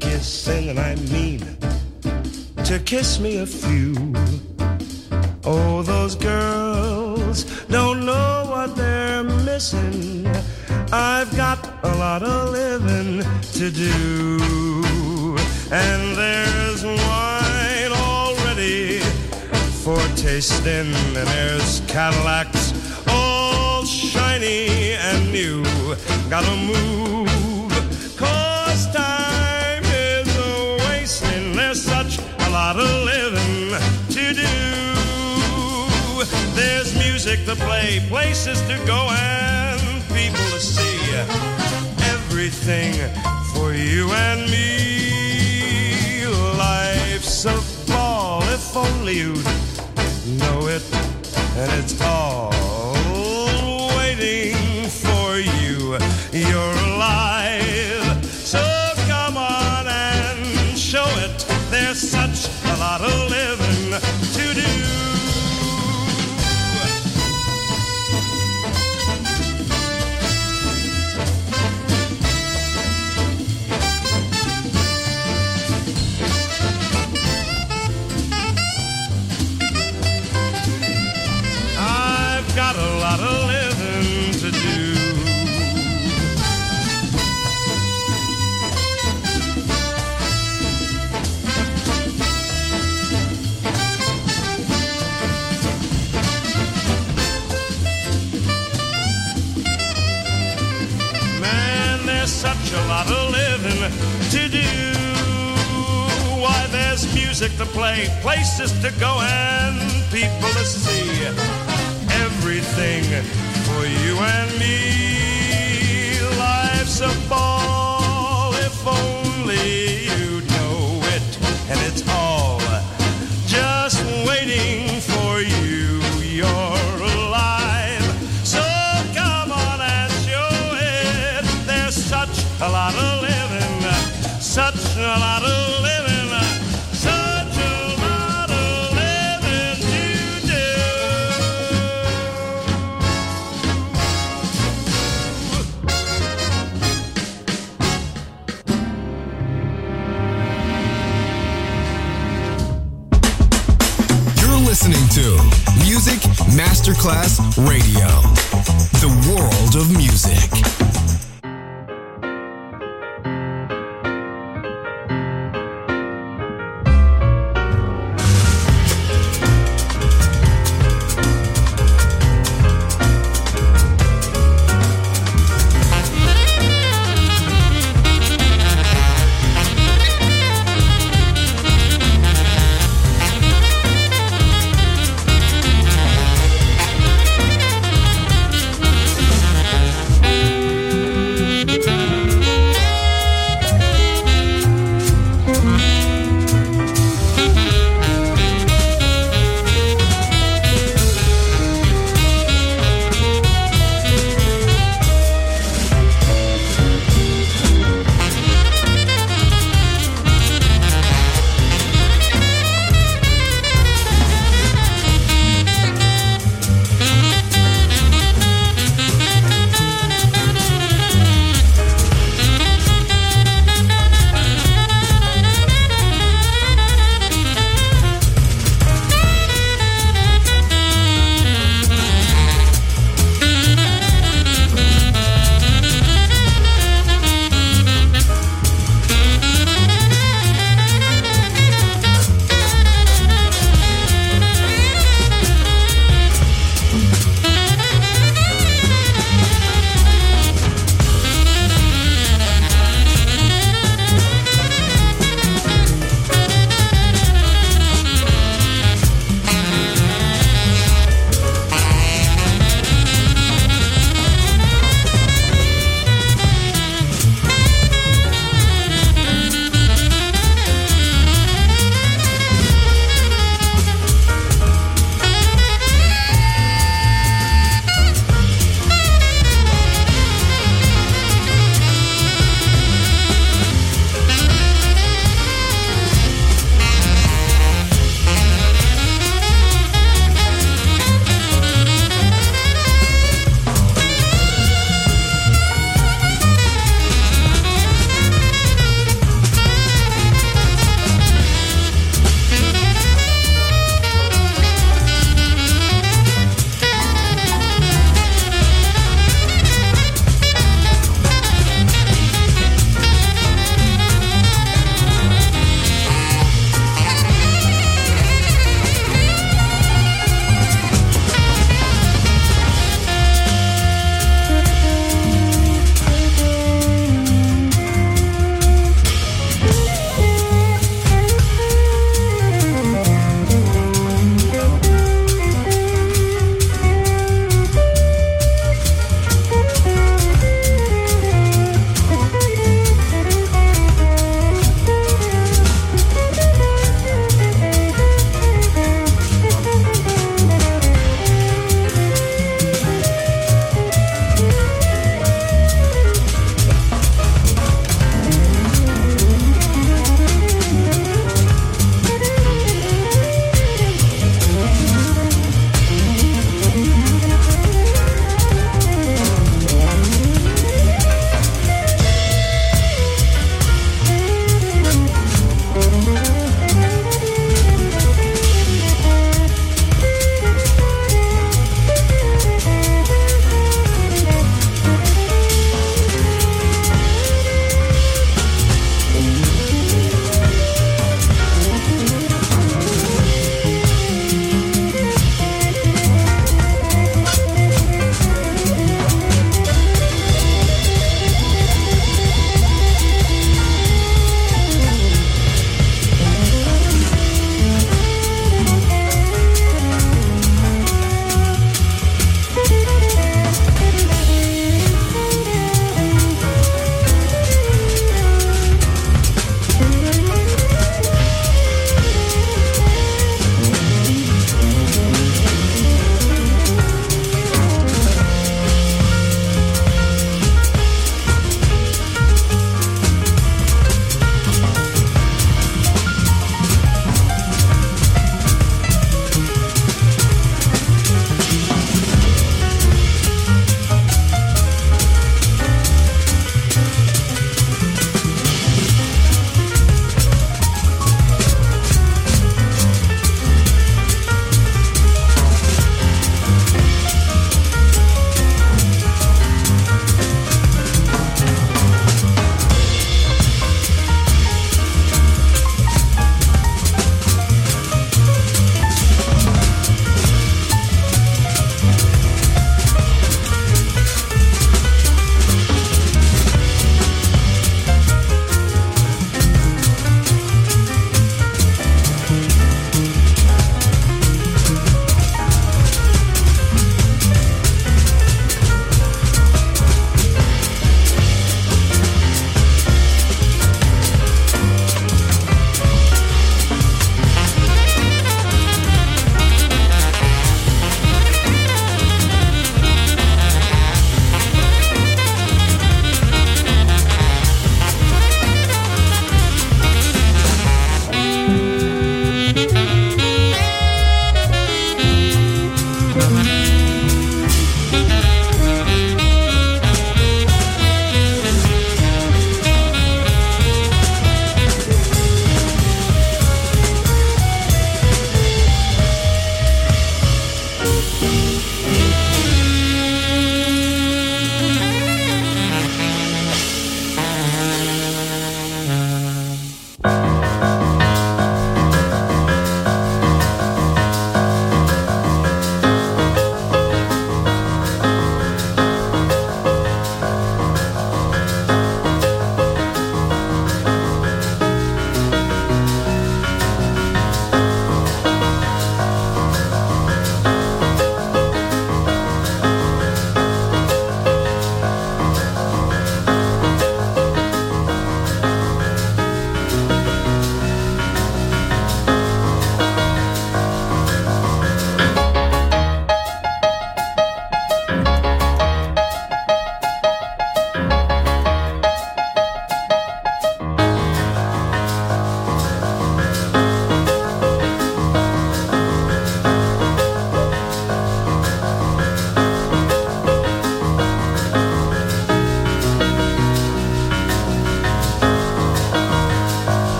Kissing, and I mean to kiss me a few. Oh, those girls don't know what they're missing. I've got a lot of living to do. And there's wine already for tasting, and there's Cadillacs all shiny and new. Gotta move, lot of living to do. There's music to play, places to go, and people to see. Everything for you and me. Life's a ball if only you'd know it, and it's all music to play, places to go, and people to see. Everything for you and me. Masterclass Radio,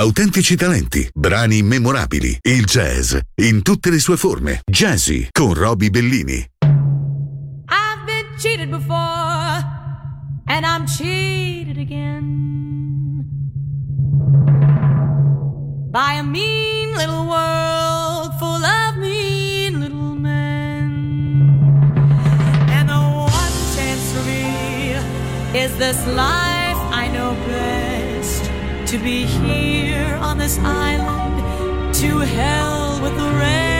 autentici talenti, brani immemorabili, il jazz in tutte le sue forme. Jazzy con Roby Bellini. I've been cheated before and I'm cheated again by a mean little world full of mean little men. And the one chance for me is this life I know best to be here. this island to hell with the rain.